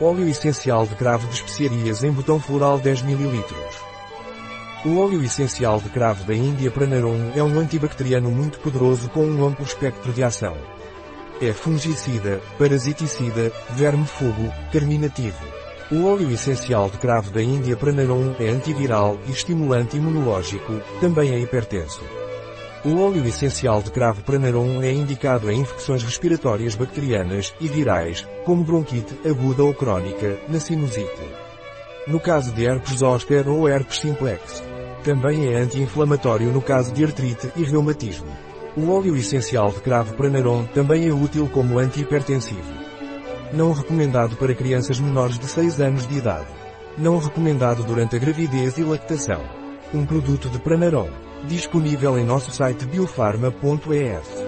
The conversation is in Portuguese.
Óleo essencial de cravo de especiarias em botão floral 10 ml. O óleo essencial de cravo da Índia Pranarum é um antibacteriano muito poderoso com um amplo espectro de ação. É fungicida, parasiticida, verme-fogo, carminativo. O óleo essencial de cravo da Índia Pranarum é antiviral e estimulante imunológico, também é hipertenso. O óleo essencial de cravo Pranarum é indicado em infecções respiratórias bacterianas e virais, como bronquite aguda ou crónica, na sinusite. No caso de herpes zoster ou herpes simplex. Também é anti-inflamatório no caso de artrite e reumatismo. O óleo essencial de cravo Pranarum também é útil como antihipertensivo. Não recomendado para crianças menores de 6 anos de idade. Não recomendado durante a gravidez e lactação. Um produto de Pranarum. Disponível em nosso site biofarma.es.